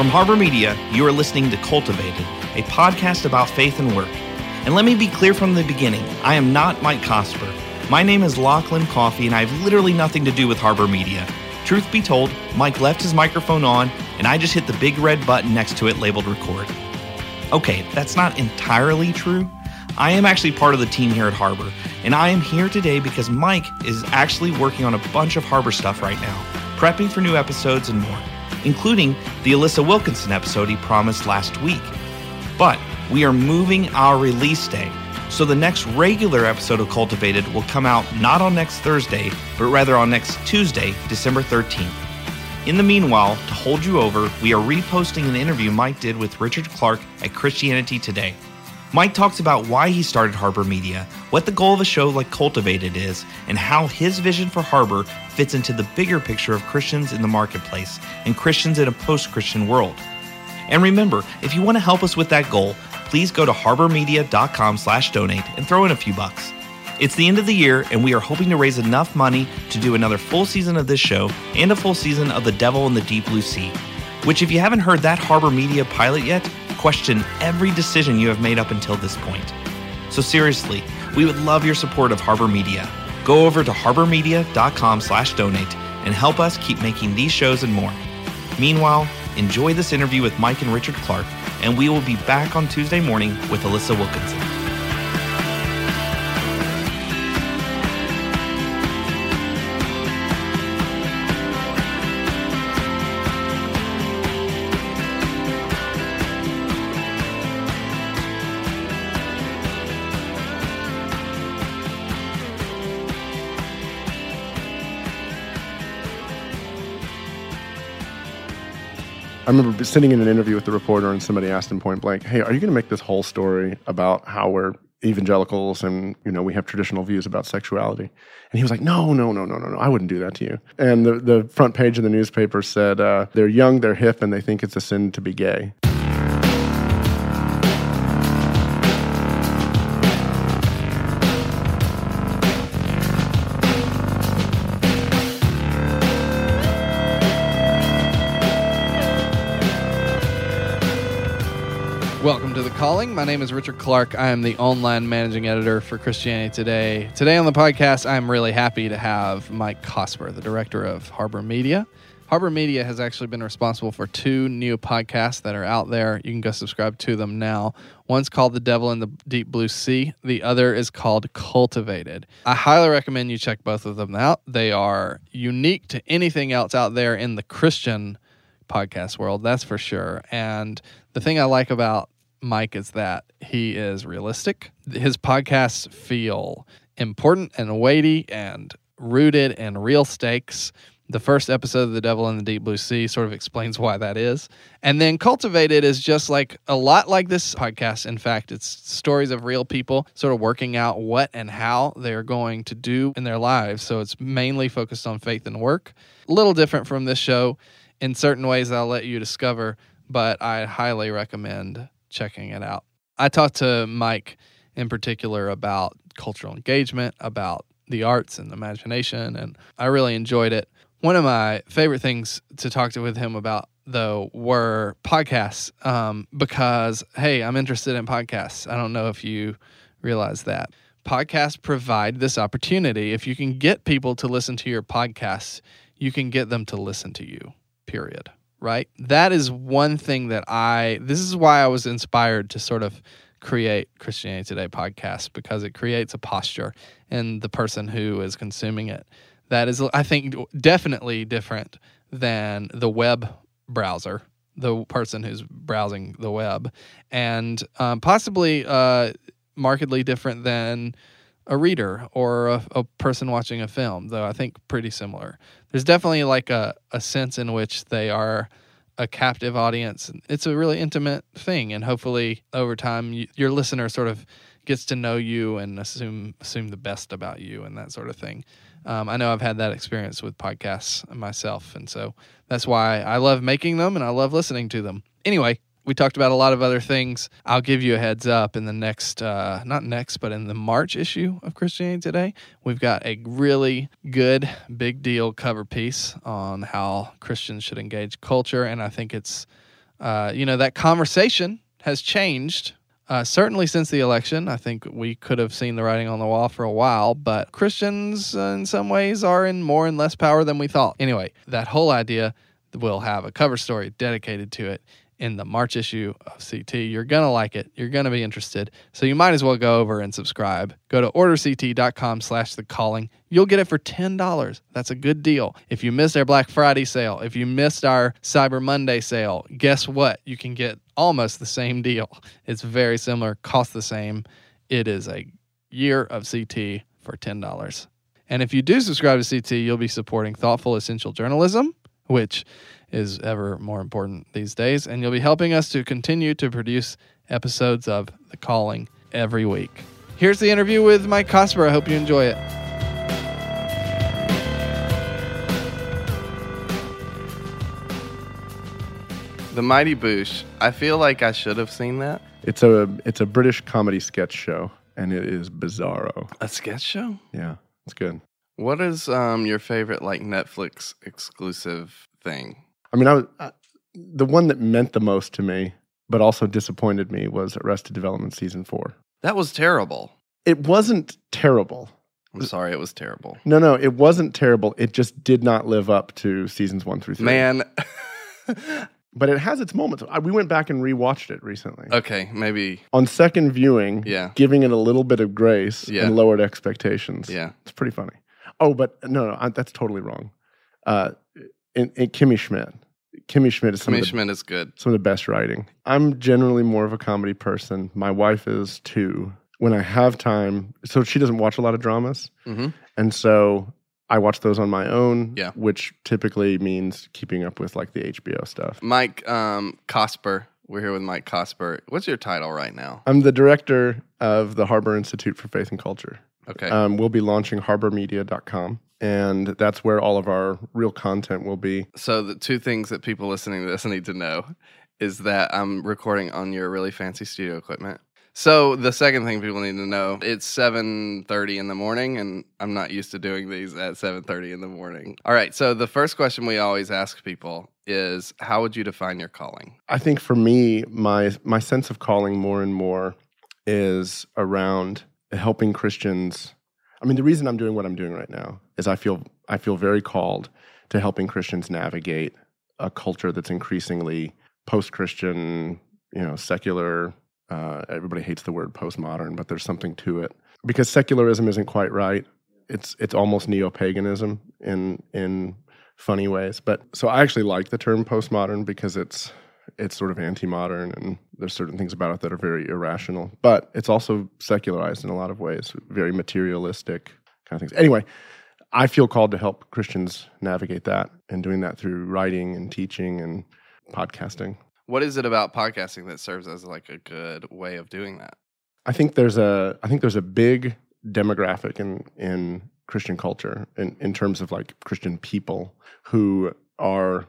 From Harbor Media, you are listening to Cultivated, a podcast about faith and work. And let me be clear from the beginning I am not Mike Cosper. My name is Lachlan Coffey, and I have literally nothing to do with Harbor Media. Truth be told, Mike left his microphone on, and I just hit the big red button next to it labeled record. Okay, that's not entirely true. I am actually part of the team here at Harbor, and I am here today because Mike is actually working on a bunch of Harbor stuff right now, prepping for new episodes and more including the Alyssa Wilkinson episode he promised last week. But we are moving our release day, so the next regular episode of Cultivated will come out not on next Thursday, but rather on next Tuesday, December 13th. In the meanwhile, to hold you over, we are reposting an interview Mike did with Richard Clark at Christianity Today. Mike talks about why he started Harbor Media, what the goal of a show like Cultivated is, and how his vision for Harbor fits into the bigger picture of Christians in the marketplace and Christians in a post Christian world. And remember, if you want to help us with that goal, please go to harbormedia.com slash donate and throw in a few bucks. It's the end of the year, and we are hoping to raise enough money to do another full season of this show and a full season of The Devil in the Deep Blue Sea, which, if you haven't heard that Harbor Media pilot yet, question every decision you have made up until this point. So seriously, we would love your support of Harbor Media. Go over to harbormedia.com slash donate and help us keep making these shows and more. Meanwhile, enjoy this interview with Mike and Richard Clark, and we will be back on Tuesday morning with Alyssa Wilkinson. I remember sitting in an interview with the reporter, and somebody asked him point blank, "Hey, are you going to make this whole story about how we're evangelicals and you know we have traditional views about sexuality?" And he was like, "No, no, no, no, no, no. I wouldn't do that to you." And the the front page of the newspaper said, uh, "They're young, they're hip, and they think it's a sin to be gay." Calling. My name is Richard Clark. I am the online managing editor for Christianity Today. Today on the podcast, I'm really happy to have Mike Cosper, the director of Harbor Media. Harbor Media has actually been responsible for two new podcasts that are out there. You can go subscribe to them now. One's called The Devil in the Deep Blue Sea, the other is called Cultivated. I highly recommend you check both of them out. They are unique to anything else out there in the Christian podcast world, that's for sure. And the thing I like about Mike is that he is realistic. His podcasts feel important and weighty and rooted in real stakes. The first episode of The Devil in the Deep Blue Sea sort of explains why that is. And then Cultivated is just like a lot like this podcast. In fact, it's stories of real people sort of working out what and how they're going to do in their lives. So it's mainly focused on faith and work. A little different from this show in certain ways I'll let you discover, but I highly recommend checking it out. I talked to Mike in particular about cultural engagement, about the arts and imagination, and I really enjoyed it. One of my favorite things to talk to with him about, though, were podcasts, um, because hey, I'm interested in podcasts. I don't know if you realize that. Podcasts provide this opportunity. If you can get people to listen to your podcasts, you can get them to listen to you period. Right? That is one thing that I, this is why I was inspired to sort of create Christianity Today podcast because it creates a posture in the person who is consuming it that is, I think, definitely different than the web browser, the person who's browsing the web, and um, possibly uh, markedly different than a reader or a, a person watching a film, though I think pretty similar. There's definitely like a, a sense in which they are a captive audience. It's a really intimate thing, and hopefully over time, you, your listener sort of gets to know you and assume assume the best about you and that sort of thing. Um, I know I've had that experience with podcasts myself, and so that's why I love making them and I love listening to them. Anyway, we talked about a lot of other things. I'll give you a heads up in the next, uh, not next, but in the March issue of Christianity Today, we've got a really good, big deal cover piece on how Christians should engage culture. And I think it's, uh, you know, that conversation has changed. Uh, certainly since the election, I think we could have seen the writing on the wall for a while, but Christians, uh, in some ways, are in more and less power than we thought. Anyway, that whole idea—we'll have a cover story dedicated to it in the March issue of CT. You're going to like it. You're going to be interested. So you might as well go over and subscribe. Go to orderct.com slash the calling. You'll get it for $10. That's a good deal. If you missed our Black Friday sale, if you missed our Cyber Monday sale, guess what? You can get almost the same deal. It's very similar, cost the same. It is a year of CT for $10. And if you do subscribe to CT, you'll be supporting thoughtful, essential journalism, which is ever more important these days. And you'll be helping us to continue to produce episodes of The Calling every week. Here's the interview with Mike Cosper. I hope you enjoy it. The Mighty Boosh. I feel like I should have seen that. It's a it's a British comedy sketch show, and it is bizarro. A sketch show? Yeah, it's good. What is um, your favorite like Netflix exclusive thing? I mean, I was uh, the one that meant the most to me, but also disappointed me was Arrested Development season four. That was terrible. It wasn't terrible. I'm sorry, it was terrible. No, no, it wasn't terrible. It just did not live up to seasons one through three. Man. but it has its moments. I, we went back and rewatched it recently. Okay, maybe. On second viewing, Yeah. giving it a little bit of grace Yeah. and lowered expectations. Yeah. It's pretty funny. Oh, but no, no, I, that's totally wrong. Uh, in, in Kimmy Schmidt. Kimmy Schmidt is some of, the, Schmidt is good. some of the best writing. I'm generally more of a comedy person. My wife is too. When I have time, so she doesn't watch a lot of dramas. Mm-hmm. And so I watch those on my own, Yeah. which typically means keeping up with like the HBO stuff. Mike um, Cosper. We're here with Mike Cosper. What's your title right now? I'm the director of the Harbor Institute for Faith and Culture. Okay. Um, we'll be launching harbormedia.com, and that's where all of our real content will be. so the two things that people listening to this need to know is that I'm recording on your really fancy studio equipment. So the second thing people need to know, it's 7:30 in the morning and I'm not used to doing these at 7:30 in the morning. All right, so the first question we always ask people is how would you define your calling? I think for me, my my sense of calling more and more is around helping Christians. I mean, the reason I'm doing what I'm doing right now is I feel I feel very called to helping Christians navigate a culture that's increasingly post-Christian, you know, secular. Uh, everybody hates the word postmodern, but there's something to it because secularism isn't quite right. It's it's almost neo-paganism in in funny ways. But so I actually like the term postmodern because it's it's sort of anti-modern and there's certain things about it that are very irrational. But it's also secularized in a lot of ways, very materialistic kind of things. Anyway, I feel called to help Christians navigate that and doing that through writing and teaching and podcasting. What is it about podcasting that serves as like a good way of doing that? I think there's a I think there's a big demographic in in Christian culture in, in terms of like Christian people who are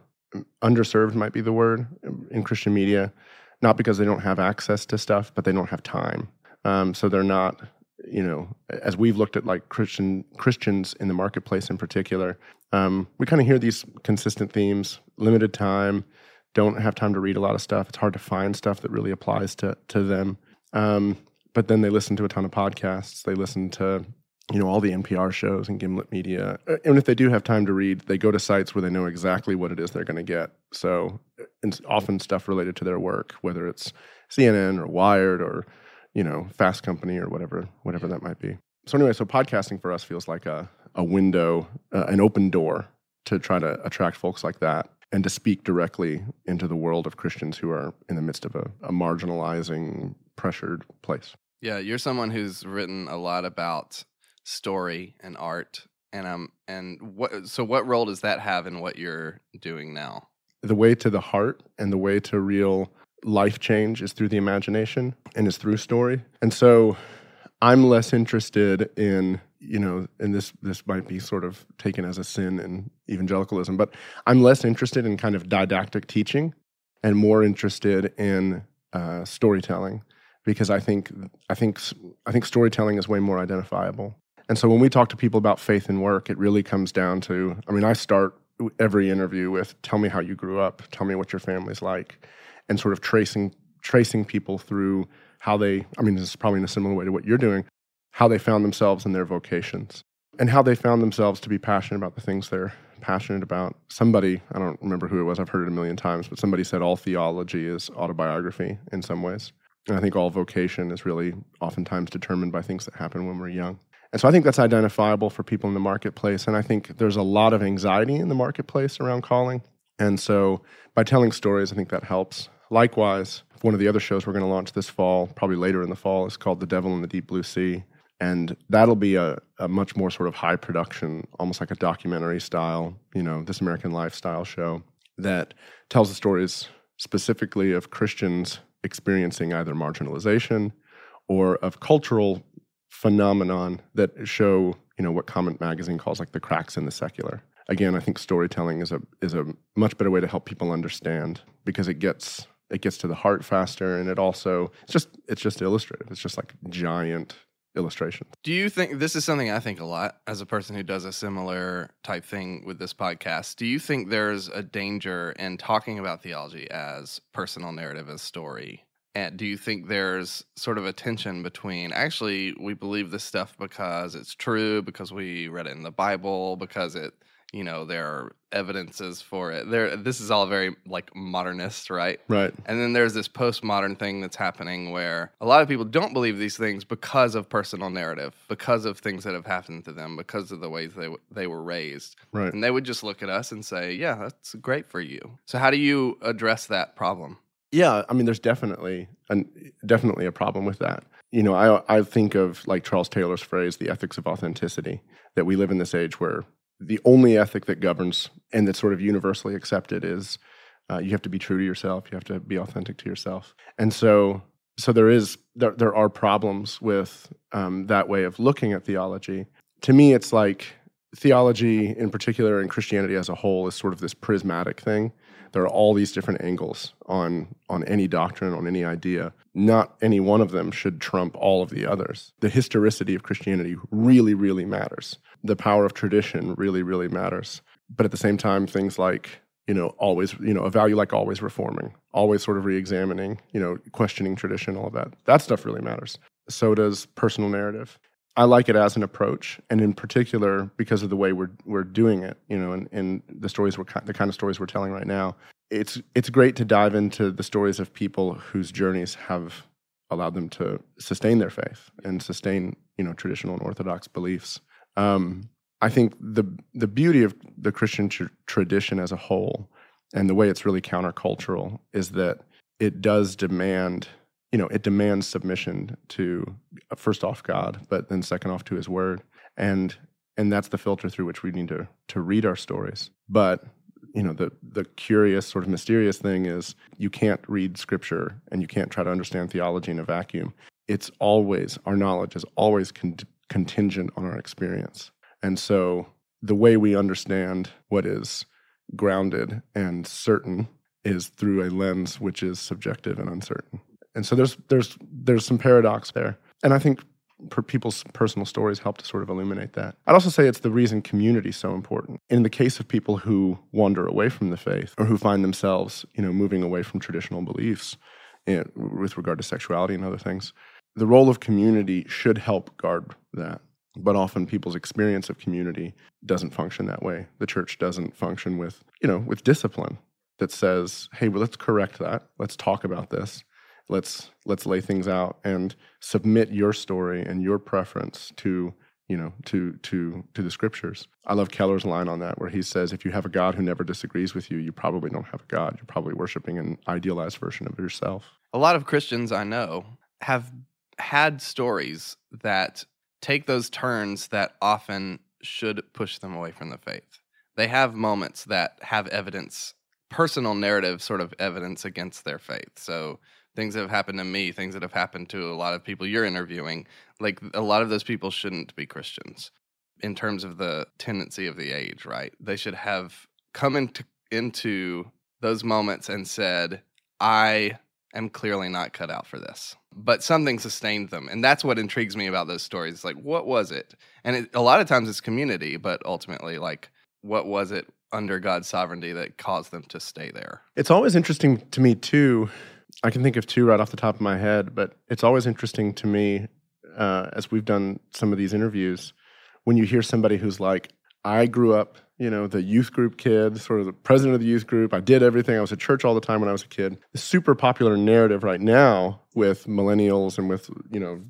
underserved might be the word in Christian media, not because they don't have access to stuff, but they don't have time. Um, so they're not, you know, as we've looked at like Christian Christians in the marketplace in particular, um, we kind of hear these consistent themes: limited time, don't have time to read a lot of stuff. It's hard to find stuff that really applies to to them. Um, but then they listen to a ton of podcasts. They listen to you know all the NPR shows and Gimlet Media. Uh, And if they do have time to read, they go to sites where they know exactly what it is they're going to get. So it's often stuff related to their work, whether it's CNN or Wired or you know Fast Company or whatever whatever that might be. So anyway, so podcasting for us feels like a a window, uh, an open door to try to attract folks like that and to speak directly into the world of Christians who are in the midst of a, a marginalizing, pressured place. Yeah, you're someone who's written a lot about story and art. And um and what so what role does that have in what you're doing now? The way to the heart and the way to real life change is through the imagination and is through story. And so I'm less interested in, you know, and this this might be sort of taken as a sin in evangelicalism, but I'm less interested in kind of didactic teaching and more interested in uh, storytelling because I think I think I think storytelling is way more identifiable. And so when we talk to people about faith and work, it really comes down to I mean, I start every interview with tell me how you grew up, tell me what your family's like, and sort of tracing tracing people through how they I mean, this is probably in a similar way to what you're doing, how they found themselves in their vocations and how they found themselves to be passionate about the things they're passionate about. Somebody, I don't remember who it was, I've heard it a million times, but somebody said all theology is autobiography in some ways. And I think all vocation is really oftentimes determined by things that happen when we're young. And so I think that's identifiable for people in the marketplace. And I think there's a lot of anxiety in the marketplace around calling. And so by telling stories, I think that helps. Likewise, one of the other shows we're going to launch this fall, probably later in the fall, is called The Devil in the Deep Blue Sea. And that'll be a, a much more sort of high production, almost like a documentary style, you know, This American Lifestyle show that tells the stories specifically of Christians experiencing either marginalization or of cultural phenomenon that show you know what Comment Magazine calls like the cracks in the secular. Again, I think storytelling is a is a much better way to help people understand because it gets it gets to the heart faster and it also it's just it's just illustrative. It's just like giant illustrations. Do you think this is something I think a lot as a person who does a similar type thing with this podcast? Do you think there's a danger in talking about theology as personal narrative as story? And do you think there's sort of a tension between actually we believe this stuff because it's true, because we read it in the Bible, because it you know there are evidences for it. There this is all very like modernist right? Right. And then there's this postmodern thing that's happening where a lot of people don't believe these things because of personal narrative because of things that have happened to them because of the ways they they were raised. Right. And they would just look at us and say yeah that's great for you. So how do you address that problem yeah i mean there's definitely an, definitely a problem with that. You know I, I think of like charles taylor's phrase the ethics of authenticity that we live in this age where the only ethic that governs and that's sort of universally accepted is uh, you have to be true to yourself you have to be authentic to yourself. And so so there is there, there are problems with um, that way of looking at theology. To me it's like theology in particular and christianity as a whole is sort of this prismatic thing. There are all these different angles on on any doctrine on any idea. Not any one of them should trump all of the others. The historicity of christianity really really matters. The power of tradition really really matters. But at the same time things like you know always you know a value like always reforming always sort of re-examining you know questioning tradition all of that that stuff really matters. So does personal narrative I like it as an approach, and in particular because of the way we're we're doing it. You know, and, and the stories we're the kind of stories we're telling right now. It's it's great to dive into the stories of people whose journeys have allowed them to sustain their faith and sustain you know traditional and orthodox beliefs. Um, I think the the beauty of the Christian tr- tradition as a whole, and the way it's really countercultural, is that it does demand you know, it demands submission to uh, first off God, but then second off to His Word, and and that's the filter through which we need to to read our stories. But you know, the the curious sort of mysterious thing is you can't read Scripture and you can't try to understand theology in a vacuum. It's always our knowledge is always con- contingent on our experience, and so the way we understand what is grounded and certain is through a lens which is subjective and uncertain and so there's there's there's some paradox there. And i think per people's personal stories help to sort of illuminate that. I'd also say it's the reason community is so important. In the case of people who wander away from the faith or who find themselves you know moving away from traditional beliefs in, with regard to sexuality and other things the role of community should help guard that. But often people's experience of community doesn't function that way. The church doesn't function with you know with discipline that says hey well let's correct that. Let's talk about this let's let's lay things out and submit your story and your preference to you know to to to the scriptures i love keller's line on that where he says if you have a god who never disagrees with you you probably don't have a god you're probably worshiping an idealized version of yourself a lot of christians i know have had stories that take those turns that often should push them away from the faith. They have moments that have evidence, personal narrative sort of evidence against their faith. So things that have happened to me, things that have happened to a lot of people you're interviewing, like a lot of those people shouldn't be Christians in terms of the tendency of the age, right? They should have come into into those moments and said, I am clearly not cut out for this. But something sustained them. And that's what intrigues me about those stories. Like, what was it? And it, a lot of times it's community, but ultimately, like, what was it under God's sovereignty that caused them to stay there? It's always interesting to me, too. I can think of two right off the top of my head, but it's always interesting to me uh, as we've done some of these interviews when you hear somebody who's like, I grew up, you know, the youth group kid, sort of the president of the youth group. I did everything. I was at church all the time when I was a kid. The super popular narrative right now with millennials and with, you know,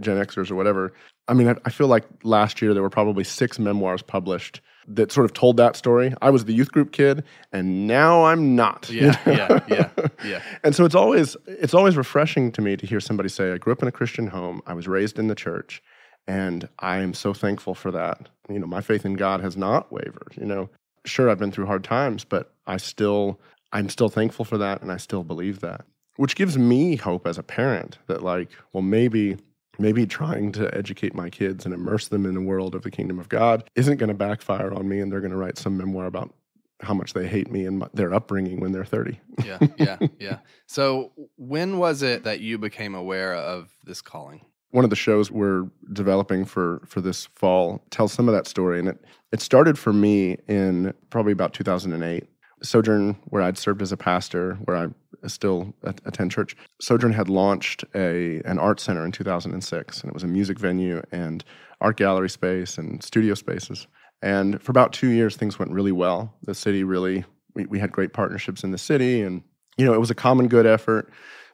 Gen Xers or whatever. I mean, I, I feel like last year there were probably six memoirs published that sort of told that story. I was the youth group kid, and now I'm not. Yeah, yeah, yeah, yeah. and so it's always it's always refreshing to me to hear somebody say, "I grew up in a Christian home. I was raised in the church, and I am so thankful for that. You know, my faith in God has not wavered. You know, sure, I've been through hard times, but I still, I'm still thankful for that. And I still believe that, which gives me hope as a parent that, like, well, maybe, maybe trying to educate my kids and immerse them in the world of the kingdom of God isn't going to backfire on me and they're going to write some memoir about how much they hate me and my, their upbringing when they're 30. yeah, yeah, yeah. So, when was it that you became aware of this calling? one of the shows we're developing for for this fall tells some of that story and it it started for me in probably about 2008 sojourn where i'd served as a pastor where i still attend church. Sojourn had launched a an art center in 2006 and it was a music venue and art gallery space and studio spaces. And for about two years things went really well. The city really we, we had great partnerships in the city and you know it was a common good effort.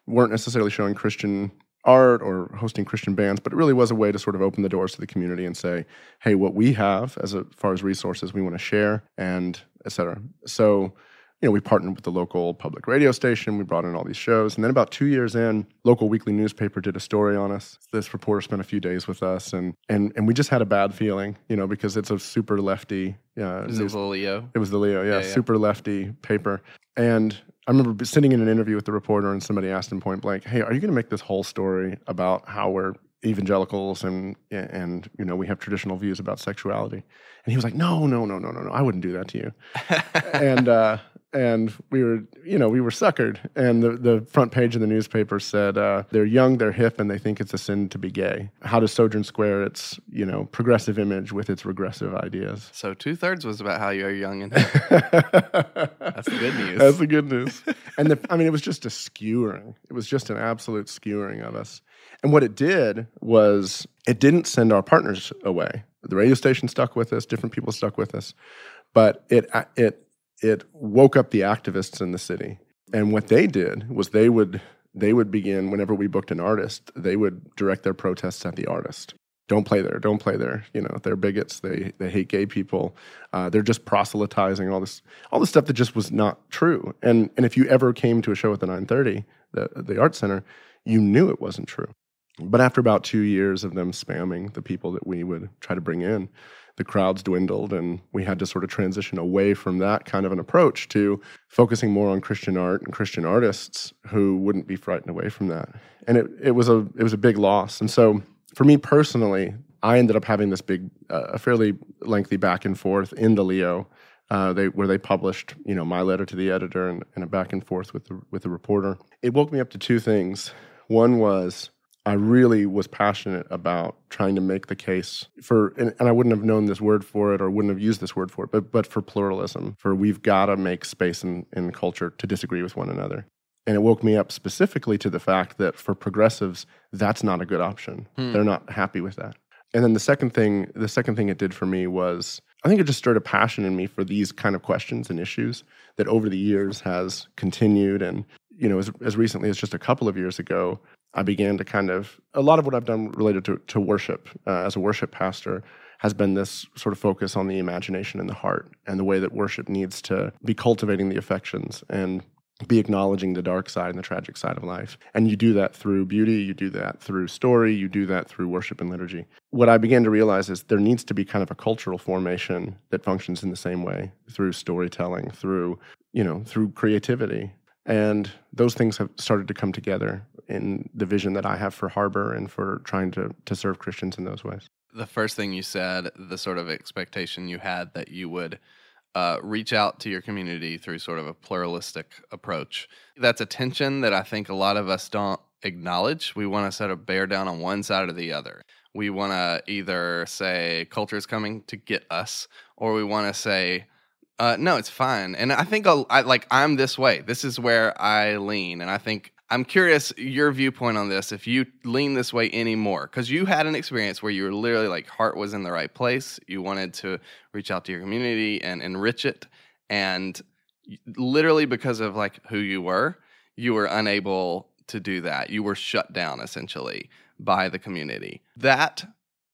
Weren't necessarily showing christian art or hosting Christian bands, but it really was a way to sort of open the doors to the community and say, hey, what we have as far as resources we want to share and et cetera. So, you know, we partnered with the local public radio station. We brought in all these shows. And then about two years in, local weekly newspaper did a story on us. This reporter spent a few days with us and and and we just had a bad feeling, you know, because it's a super lefty uh, it the Leo? It was the Leo, yeah, yeah, yeah. super lefty paper. And I remember sitting in an interview with the reporter, and somebody asked him point blank, "Hey, are you going to make this whole story about how we're evangelicals and and you know we have traditional views about sexuality?" And he was like, "No, no, no, no, no, no, I wouldn't do that to you." and uh, and we were, you know, we were suckered. And the, the front page of the newspaper said, uh, they're young, they're hip, and they think it's a sin to be gay. How does Sojourn square its, you know, progressive image with its regressive ideas? So two thirds was about how you're young and hip. That's the good news. That's the good news. and the, I mean, it was just a skewering. It was just an absolute skewering of us. And what it did was it didn't send our partners away. The radio station stuck with us, different people stuck with us, but it it it woke up the activists in the city. And what they did was they would they would begin whenever we booked an artist, they would direct their protests at the artist. Don't play there. Don't play there. You know, they're bigots. They they hate gay people. Uh, they're just proselytizing all this all this stuff that just was not true. And and if you ever came to a show at the 930, the the art center, you knew it wasn't true. But after about two years of them spamming the people that we would try to bring in, the crowds dwindled and we had to sort of transition away from that kind of an approach to focusing more on Christian art and Christian artists who wouldn't be frightened away from that. And it, it was a it was a big loss. And so for me personally, I ended up having this big uh, a fairly lengthy back and forth in the Leo uh, they where they published you know my letter to the editor and, and a back and forth with the with the reporter. It woke me up to two things. One was I really was passionate about trying to make the case for, and, and, I wouldn't have known this word for it or wouldn't have used this word for it, but, but for pluralism, for we've got to make space in, in culture to disagree with one another. And it woke me up specifically to the fact that for progressives, that's not a good option. Hmm. They're not happy with that. And then the second thing, the second thing it did for me was I think it just stirred a passion in me for these kind of questions and issues that over the years has continued. And, you know, as, as recently as just a couple of years ago, I began to kind of a lot of what I've done related to, to worship uh, as a worship pastor has been this sort of focus on the imagination and the heart and the way that worship needs to be cultivating the affections and be acknowledging the dark side and the tragic side of life. And you do that through beauty, you do that through story, you do that through worship and liturgy. What I began to realize is there needs to be kind of a cultural formation that functions in the same way through storytelling, through, you know, through creativity. And those things have started to come together in the vision that I have for Harbor and for trying to to serve Christians in those ways. The first thing you said, the sort of expectation you had that you would uh, reach out to your community through sort of a pluralistic approach. That's a tension that I think a lot of us don't acknowledge. We want to sort of bear down on one side or the other. We want to either say culture is coming to get us, or we want to say, uh, no, it's fine. And I think I'll, I, like I'm this way. This is where I lean, and I think I'm curious your viewpoint on this. If you lean this way anymore, because you had an experience where you were literally like heart was in the right place. You wanted to reach out to your community and enrich it, and literally because of like who you were, you were unable to do that. You were shut down essentially by the community. That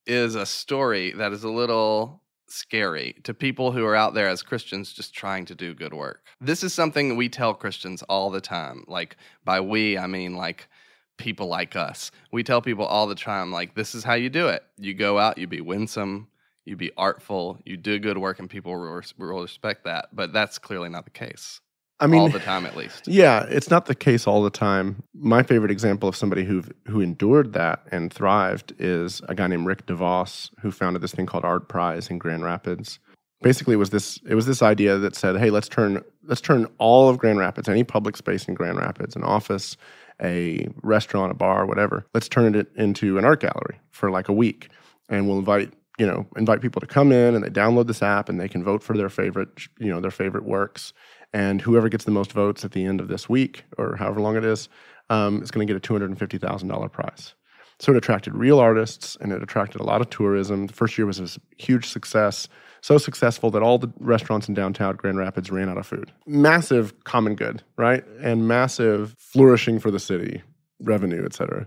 is a story that is a little scary to people who are out there as Christians just trying to do good work. This is something we tell Christians all the time. Like, by we, I mean like people like us. We tell people all the time, like, this is how you do it. You go out, you be winsome, you be artful, you do good work, and people will, will respect that. But that's clearly not the case. I mean, all the time at least. Yeah, it's not the case all the time. My favorite example of somebody who who endured that and thrived is a guy named Rick DeVos, who founded this thing called Art Prize in Grand Rapids. Basically, it was this it was this idea that said, "Hey, let's turn let's turn all of Grand Rapids, any public space in Grand Rapids, an office, a restaurant, a bar, whatever, let's turn it into an art gallery for like a week, and we'll invite." You know, invite people to come in and they download this app and they can vote for their favorite, you know, their favorite works and whoever gets the most votes at the end of this week or however long it is um, is going to get a $250,000 prize. So it attracted real artists and it attracted a lot of tourism. The first year was a huge success, so successful that all the restaurants in downtown Grand Rapids ran out of food. Massive common good, right? And massive flourishing for the city, revenue, et cetera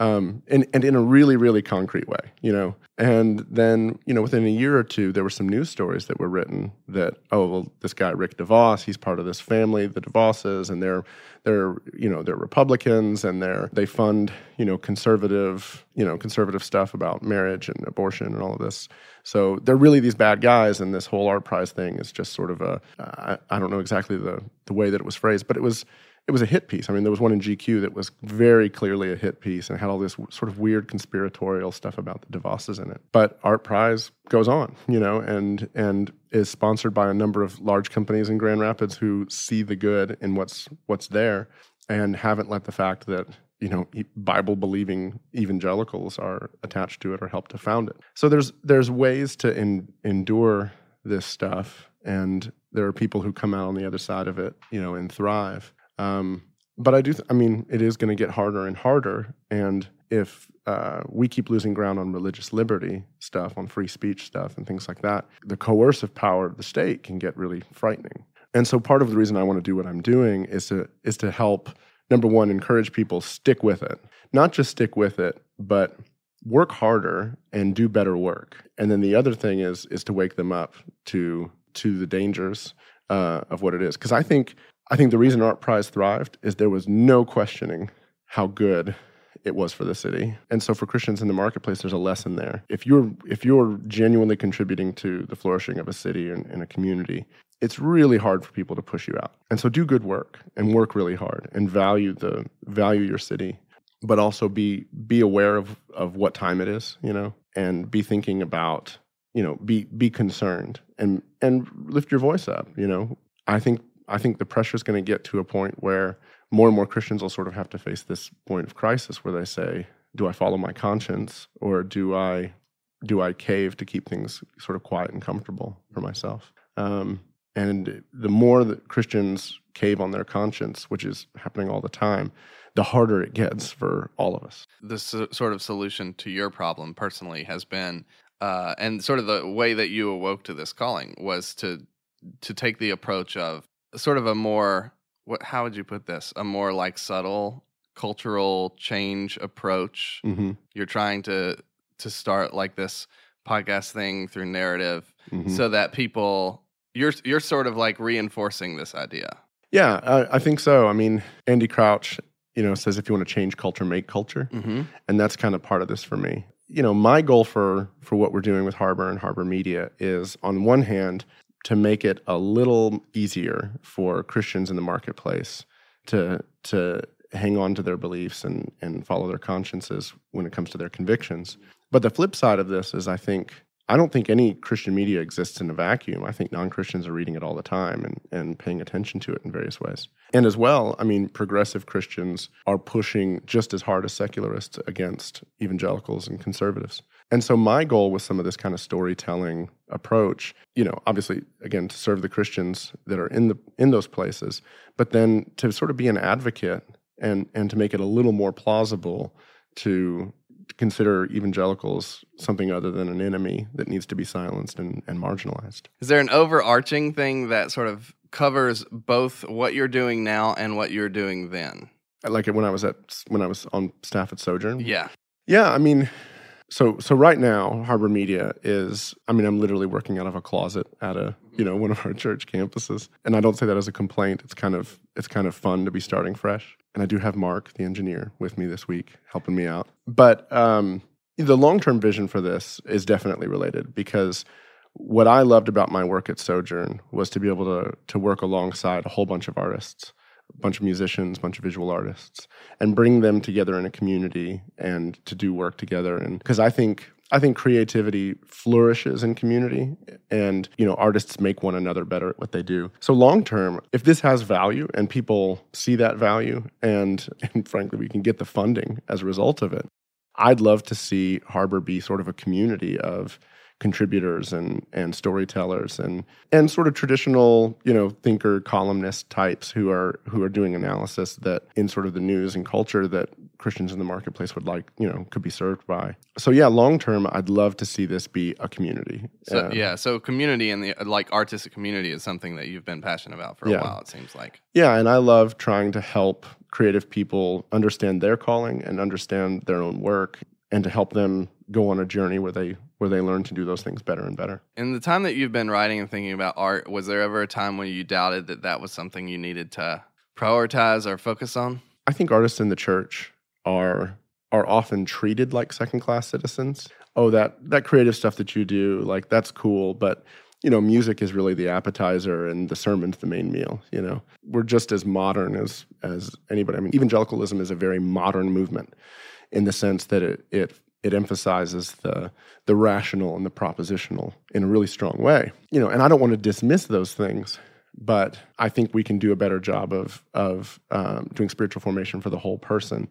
um, and, and in a really, really concrete way, you know. And then, you know, within a year or two, there were some news stories that were written that, oh, well, this guy Rick DeVos, he's part of this family, the DeVosses, and they're they're you know they're Republicans and they're they fund you know conservative you know conservative stuff about marriage and abortion and all of this. So they're really these bad guys, and this whole art prize thing is just sort of a I, I don't know exactly the the way that it was phrased, but it was it was a hit piece. I mean, there was one in GQ that was very clearly a hit piece and had all this sort of weird conspiratorial stuff about the DeVosses in it. But Art Prize goes on, you know, and and is sponsored by a number of large companies in Grand Rapids who see the good in what's what's there and haven't let the fact that you know Bible believing evangelicals are attached to it or help to found it. So there's there's ways to in, endure this stuff and there are people who come out on the other side of it, you know, and thrive. Um, but I do, th- I mean, it is going to get harder and harder. And if uh, we keep losing ground on religious liberty stuff, on free speech stuff, and things like that, the coercive power of the state can get really frightening. And so, part of the reason I want to do what I'm doing is to is to help. Number one, encourage people stick with it, not just stick with it, but work harder and do better work. And then the other thing is is to wake them up to to the dangers uh, of what it is. Because I think I think the reason Art Prize thrived is there was no questioning how good it was for the city. And so for Christians in the marketplace, there's a lesson there. If you're if you're genuinely contributing to the flourishing of a city and, and a community, it's really hard for people to push you out. And so do good work and work really hard and value the value your city, but also be be aware of of what time it is, you know, and be thinking about, you know, be be concerned and and lift your voice up, you know. I think I think the pressure is going to get to a point where more and more Christians will sort of have to face this point of crisis where they say, do I follow my conscience or do I do I cave to keep things sort of quiet and comfortable for myself? Um, and the more that Christians cave on their conscience, which is happening all the time, the harder it gets for all of us. The sort of solution to your problem personally has been, uh, and sort of the way that you awoke to this calling was to to take the approach of sort of a more what how would you put this a more like subtle cultural change approach mm-hmm. you're trying to to start like this podcast thing through narrative mm-hmm. so that people you're you're sort of like reinforcing this idea Yeah, I, I think so. I mean, Andy Crouch, you know, says if you want to change culture, make culture, Mm-hmm. and that's kind of part of this for me. You know, my goal for for what we're doing with Harbor and Harbor Media is, on one hand, to make it a little easier for Christians in the marketplace to to hang on to their beliefs and and follow their consciences when it comes to their convictions. But the flip side of this is, I think I don't think any Christian media exists in a vacuum. I think non Christians are reading it all the time and, and paying attention to it in various ways. And as well, I mean, progressive Christians are pushing just as hard as secularists against evangelicals and conservatives. And so, my goal with some of this kind of storytelling approach, you know, obviously, again, to serve the Christians that are in the in those places, but then to sort of be an advocate and and to make it a little more plausible to consider evangelicals something other than an enemy that needs to be silenced and, and marginalized. Is there an overarching thing that sort of covers both what you're doing now and what you're doing then? Like when I was at when I was on staff at Sojourn. Yeah. Yeah, I mean, so so right now Harbor Media is. I mean, I'm literally working out of a closet at a you know one of our church campuses, and I don't say that as a complaint. It's kind of it's kind of fun to be starting fresh. And I do have Mark, the engineer, with me this week, helping me out. But um, the long term vision for this is definitely related because what I loved about my work at Sojourn was to be able to to work alongside a whole bunch of artists, a bunch of musicians, a bunch of visual artists, and bring them together in a community and to do work together. And because I think I think creativity flourishes in community and you know artists make one another better at what they do. So long term, if this has value and people see that value and, and frankly we can get the funding as a result of it, I'd love to see Harbor be sort of a community of contributors and and storytellers and and sort of traditional you know thinker columnist types who are who are doing analysis that in sort of the news and culture that Christians in the marketplace would like you know could be served by so yeah long term I'd love to see this be a community So Uh, yeah, so community and the like artistic community is something that you've been passionate about for a while. It seems like. Yeah, and I love trying to help creative people understand their calling and understand their own work and to help them go on a journey where they where they learn to do those things better and better. In the time that you've been writing and thinking about art, was there ever a time when you doubted that that was something you needed to prioritize or focus on? I think artists in the church are are often treated like second class citizens. Oh, that that creative stuff that you do, like that's cool, but you know, music is really the appetizer and the sermon's the main meal, you know. We're just as modern as as anybody. I mean, evangelicalism is a very modern movement in the sense that it it it emphasizes the the rational and the propositional in a really strong way. You know, and I don't want to dismiss those things, but I think we can do a better job of of um, doing spiritual formation for the whole person,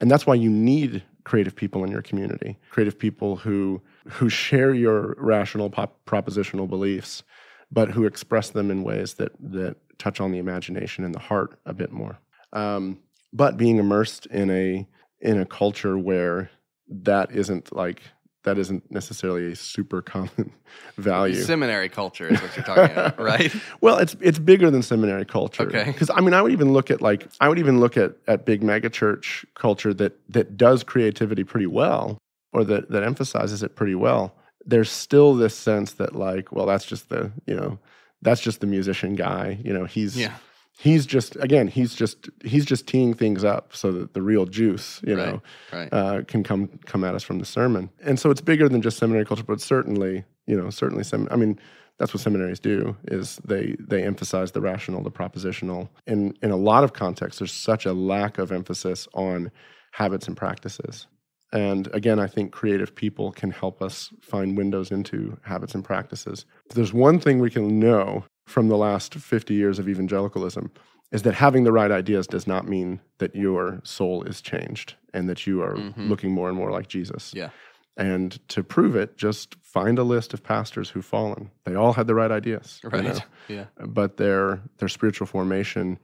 and that's why you need creative people in your community, creative people who who share your rational pop, propositional beliefs, but who express them in ways that that touch on the imagination and the heart a bit more. Um, but being immersed in a in a culture where that isn't like that isn't necessarily a super common value. Seminary culture is what you're talking about, right? Well, it's it's bigger than seminary culture. Okay. Because I mean, I would even look at like I would even look at at big megachurch culture that that does creativity pretty well, or that that emphasizes it pretty well. There's still this sense that like, well, that's just the you know, that's just the musician guy. You know, he's Yeah. He's just again he's just he's just teeing things up so that the real juice you know Right. uh, can come come at us from the sermon. And so it's bigger than just seminary culture but certainly you know certainly sem- i mean that's what seminaries do is they they emphasize the rational the propositional. In in a lot of contexts there's such a lack of emphasis on habits and practices. And again i think creative people can help us find windows into habits and practices. If there's one thing we can know from the last 50 years of evangelicalism is that having the right ideas does not mean that your soul is changed and that you are Mhm. looking more and more like Jesus. Yeah. And to prove it, just find a list of pastors who've fallen. They all had the right ideas. you Right. know, Yeah. But their their spiritual formation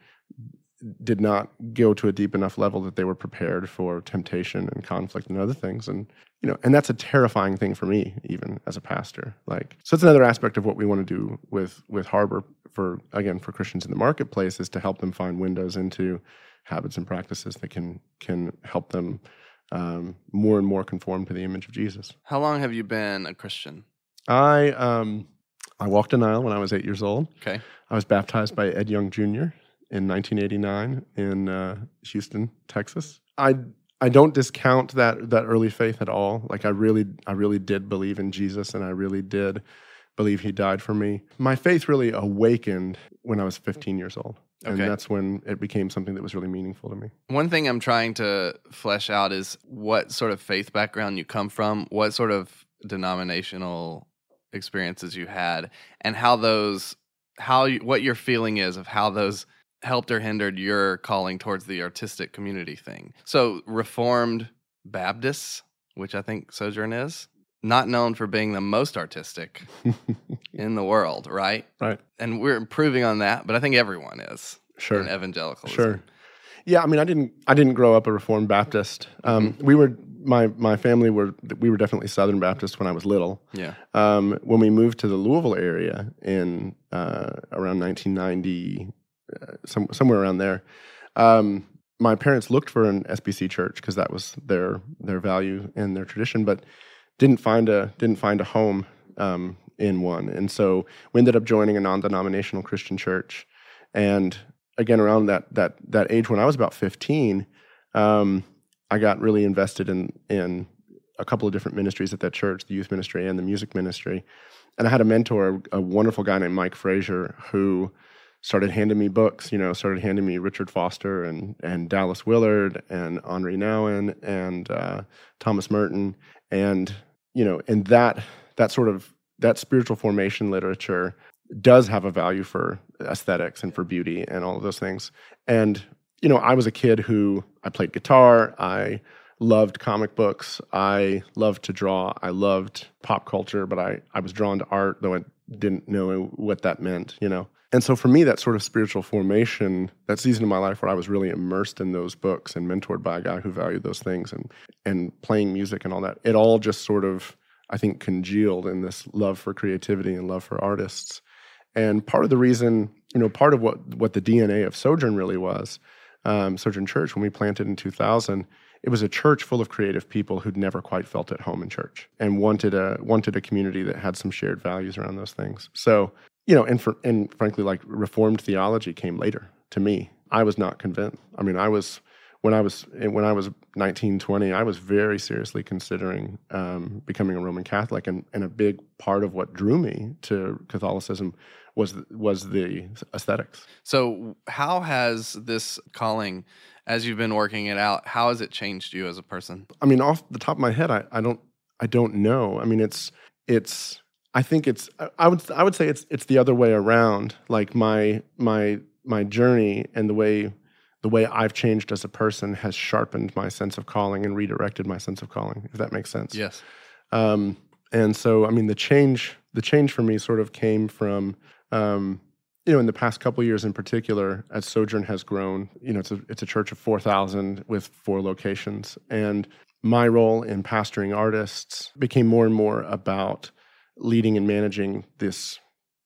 did not go to a deep enough level that they were prepared for temptation and conflict and other things. And you know, and that's a terrifying thing for me, even as a pastor. Like, so it's another aspect of what we want to do with with Harbor for again for Christians in the marketplace is to help them find windows into habits and practices that can can help them um, more and more conform to the image of Jesus. How long have you been a Christian? I um, I walked an aisle when I was eight years old. Okay. I was baptized by Ed Young Jr. in 1989 in uh, Houston, Texas. I I don't discount that that early faith at all. Like I really I really did believe in Jesus, and I really did believe He died for me. My faith really awakened when I was 15 years old. And Okay. that's when it became something that was really meaningful to me. One thing I'm trying to flesh out is what sort of faith background you come from, what sort of denominational experiences you had, and how those, how you, what your feeling is of how those helped or hindered your calling towards the artistic community thing. So, Reformed Baptists, which I think Sojourn is, not known for being the most artistic in the world, right? right. And we're improving on that, but I think everyone is Sure. in evangelicalism. Sure. Yeah, I mean, I didn't. I didn't grow up a Reformed Baptist. Um, Mm-hmm. We were my my family were we were definitely Southern Baptist when I was little. Yeah. Um, when we moved to the Louisville area in uh, around 1990, uh, some, somewhere around there, um, my parents looked for an SBC church because that was their their value and their tradition, but didn't find a didn't find a home um, in one, and so we ended up joining a non-denominational Christian church, and again around that that that age when I was about 15, um, I got really invested in in a couple of different ministries at that church, the youth ministry and the music ministry. And I had a mentor, a wonderful guy named Mike Frazier, who started handing me books, you know, started handing me Richard Foster and, and Dallas Willard and Henri Nouwen and uh, Thomas Merton. And, you know, and that, that sort of, that spiritual formation literature does have a value for aesthetics and for beauty and all of those things. And, you know, I was a kid who I played guitar. I loved comic books. I loved to draw. I loved pop culture, but I, I was drawn to art, though I didn't know what that meant, you know. And so for me, that sort of spiritual formation, that season of my life where I was really immersed in those books and mentored by a guy who valued those things and and playing music and all that, it all just sort of, I think, congealed in this love for creativity and love for artists. And part of the reason, you know, part of what what the DNA of Sojourn really was, um, Sojourn Church, when we planted in 2000, it was a church full of creative people who'd never quite felt at home in church and wanted a wanted a community that had some shared values around those things. So, you know, and for, and frankly, like Reformed theology came later to me. I was not convinced. I mean, I was when I was when I was 19, 20, I was very seriously considering um, becoming a Roman Catholic, and, and a big part of what drew me to Catholicism was was the aesthetics. So, how has this calling, as you've been working it out, how has it changed you as a person? I mean, off the top of my head, I, I don't I don't know. I mean, it's it's I think it's I- would I would say it's it's the other way around. Like my my my journey and the way the way I've changed as a person has sharpened my sense of calling and redirected my sense of calling. If that makes sense. Yes. Um, and so, I mean, the change, the change for me sort of came from, um, you know, in the past couple years in particular, as Sojourn has grown, you know, it's a, it's a church of 4,000 with four locations. And my role in pastoring artists became more and more about leading and managing this,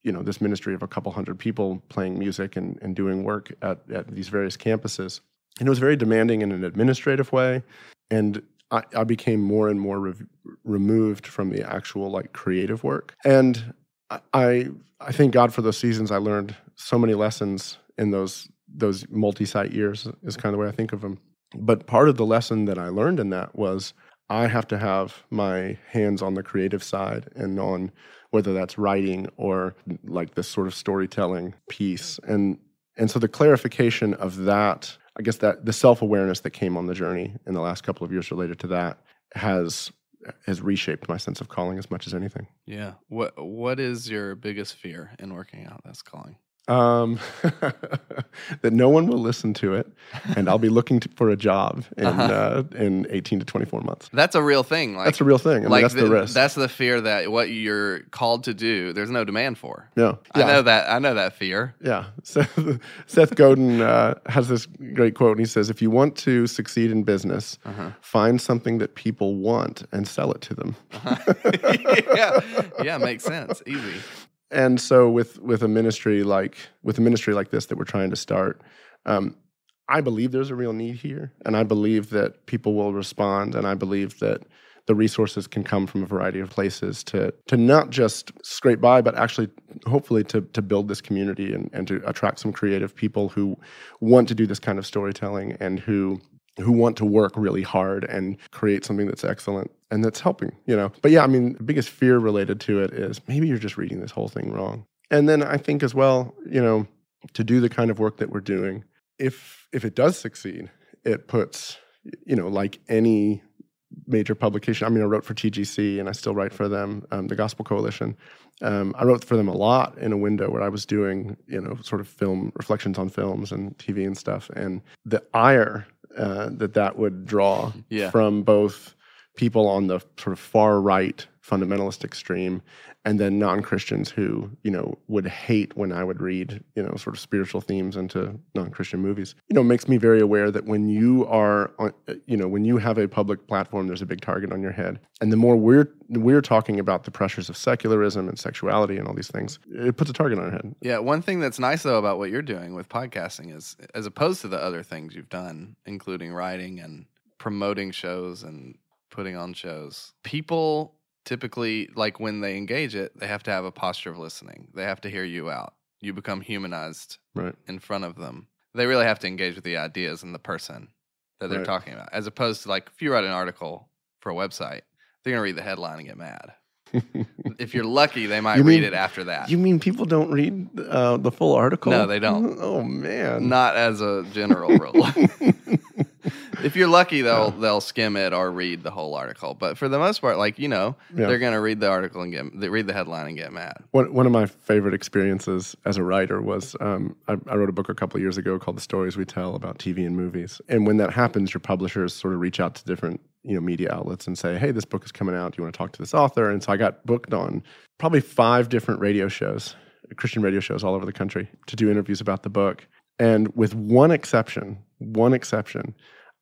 you know, this ministry of a couple hundred people playing music and, and doing work at, at these various campuses. And it was very demanding in an administrative way. And I, I became more and more rev- removed from the actual like creative work. And I I thank God for those seasons. I learned so many lessons in those those multi-site years is kind of the way I think of them. But part of the lesson that I learned in that was I have to have my hands on the creative side and on whether that's writing or like this sort of storytelling piece. And and so the clarification of that, I guess that the self-awareness that came on the journey in the last couple of years related to that has has reshaped my sense of calling as much as anything. Yeah. What What is your biggest fear in working out this calling? Um, that no one will listen to it, and I'll be looking to, for a job in uh, in eighteen to twenty four months. That's a real thing. Like, That's a real thing. I mean, like that's the, risk. That's the fear that what you're called to do, there's no demand for. no, I know that. I know that fear. Yeah. Seth, Seth Godin uh, has this great quote, and he says, "If you want to succeed in business, Uh-huh. find something that people want and sell it to them." yeah. Yeah. Makes sense. Easy. And so with with a ministry like with a ministry like this that we're trying to start um, i believe there's a real need here and i believe that people will respond and i believe that the resources can come from a variety of places to to not just scrape by, but actually hopefully to to build this community and, and to attract some creative people who want to do this kind of storytelling and who who want to work really hard and create something that's excellent and that's helping, you know. But yeah, I mean, the biggest fear related to it is maybe you're just reading this whole thing wrong. And then I think as well, you know, to do the kind of work that we're doing, if if it does succeed, it puts, you know, like any major publication. I mean, I wrote for TGC and I still write for them, um, the Gospel Coalition. Um, I wrote for them a lot in a window where I was doing, you know, sort of film reflections on films and TV and stuff. And the ire uh, that that would draw Yeah. from both people on the sort of far right fundamentalist extreme and then non-christians who you know would hate when i would read you know sort of spiritual themes into non-christian movies. You know makes me very aware that when you are on, you know when you have a public platform there's a big target on your head. And the more we're we're talking about the pressures of secularism and sexuality and all these things it puts a target on our head. Yeah, one thing that's nice though about what you're doing with podcasting is, as opposed to the other things you've done, including writing and promoting shows and putting on shows, people typically, like when they engage it, they have to have a posture of listening. They have to hear you out. You become humanized right in front of them. They really have to engage with the ideas and the person that they're Right. talking about, as opposed to like if you write an article for a website, they're gonna read the headline and get mad. If you're lucky, they might You read mean- it after that. you mean people don't read uh, the full article No, they don't. oh man Not as a general rule. if you're lucky, they'll they'll skim it or read the whole article. But for the most part, like you know, Yeah. they're gonna read the article and get they read the headline and get mad. One, one of my favorite experiences as a writer was um, I, I wrote a book a couple of years ago called The Stories We Tell about TV and movies. And when that happens, your publishers sort of reach out to different you know media outlets and say, "Hey, this book is coming out. Do you want to talk to this author?" And so I got booked on probably five different radio shows, Christian radio shows all over the country, to do interviews about the book. And with one exception, one exception,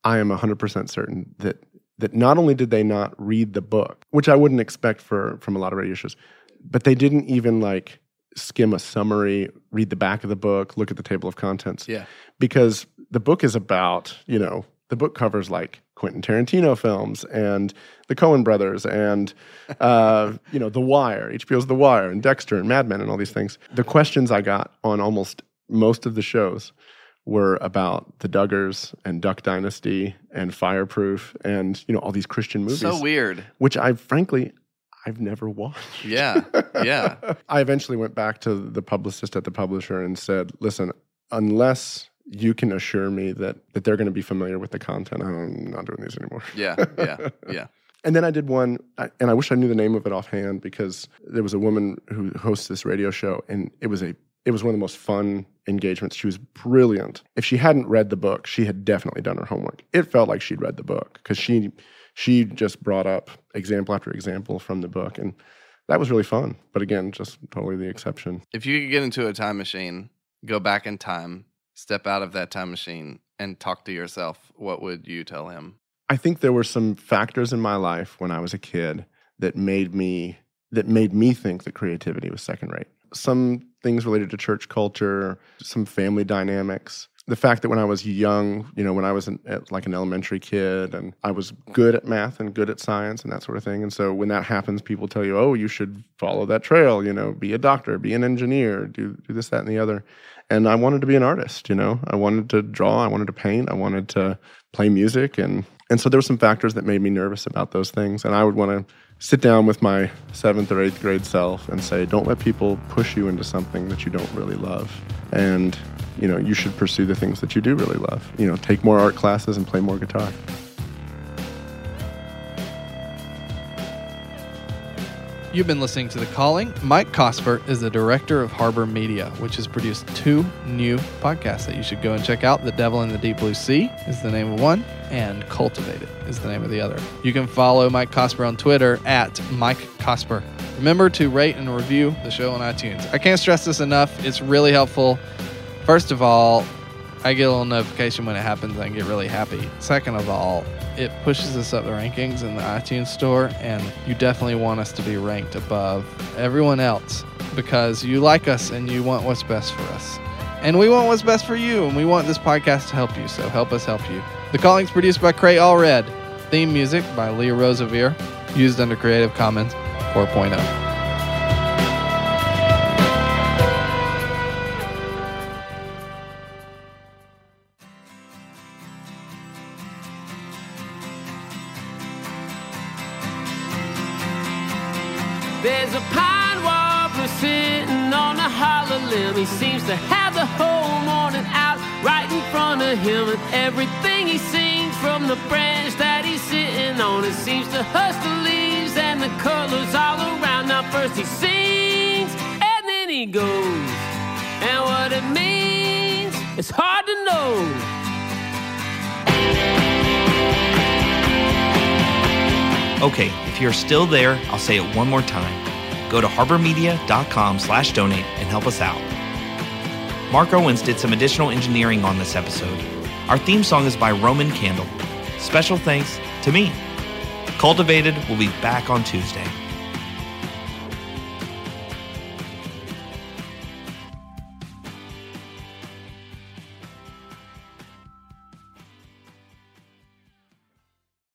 I am 100% certain that that not only did they not read the book, which I wouldn't expect for from a lot of radio shows, but they didn't even like skim a summary, read the back of the book, look at the table of contents. Yeah. Because the book is about, you know, the book covers like Quentin Tarantino films and the Coen brothers and, uh, you know, The Wire, HBO's The Wire and Dexter and Mad Men and all these things. The questions I got on almost most of the shows were about the Duggars and Duck Dynasty and Fireproof and, you know, all these Christian movies, So weird. which I frankly, I've never watched. Yeah. Yeah. I eventually went back to the publicist at the publisher and said, "Listen, unless you can assure me that that they're going to be familiar with the content, I'm not doing these anymore." Yeah. Yeah. Yeah. And then I did one, and I wish I knew the name of it offhand because there was a woman who hosts this radio show, and it was a it was one of the most fun engagements. She was brilliant. If she hadn't read the book, she had definitely done her homework. It felt like she'd read the book because she she just brought up example after example from the book, and that was really fun. But again, just totally the exception. If you could get into a time machine, go back in time, step out of that time machine, and talk to yourself, what would you tell him? I think there were some factors in my life when I was a kid that made me that made me think that creativity was second rate. Some things related to church culture, some family dynamics. The fact that when I was young, you know, when I was an, like an elementary kid and I was good at math and good at science and that sort of thing. And so when that happens, people tell you, oh, you should follow that trail, you know, be a doctor, be an engineer, do, do this, that, and the other. And I wanted to be an artist, you know, I wanted to draw, I wanted to paint, I wanted to play music. And, and so there were some factors that made me nervous about those things. And I would want to sit down with my seventh or eighth grade self and say, don't let people push you into something that you don't really love. And, you know, you should pursue the things that you do really love. You know, take more art classes and play more guitar. You've been listening to The Calling. Mike Cosper is the director of Harbor Media, which has produced two new podcasts that you should go and check out. The Devil in the Deep Blue Sea is the name of one, and Cultivated is the name of the other. You can follow Mike Cosper on Twitter at Mike Cosper. Remember to rate and review the show on iTunes. I can't stress this enough. It's really helpful. First of all, I get a little notification when it happens. I get really happy. Second of all, it pushes us up the rankings in the iTunes store, and you definitely want us to be ranked above everyone else because you like us and you want what's best for us. And we want what's best for you, and we want this podcast to help you, so help us help you. The Calling's produced by Cray Allred. Theme music by Leah Rosevere. used under Creative Commons 4.0. And everything he sings from the branch that he's sitting on, it seems to hush the leaves and the colors all around. Now, first he sings and then he goes. And what it means, it's hard to know. Okay, if you're still there, I'll say it one more time. Go to harbormedia.com slash donate and help us out. Mark Owens did some additional engineering on this episode. Our theme song is by Roman Candle. Special thanks to me. Cultivated will be back on Tuesday.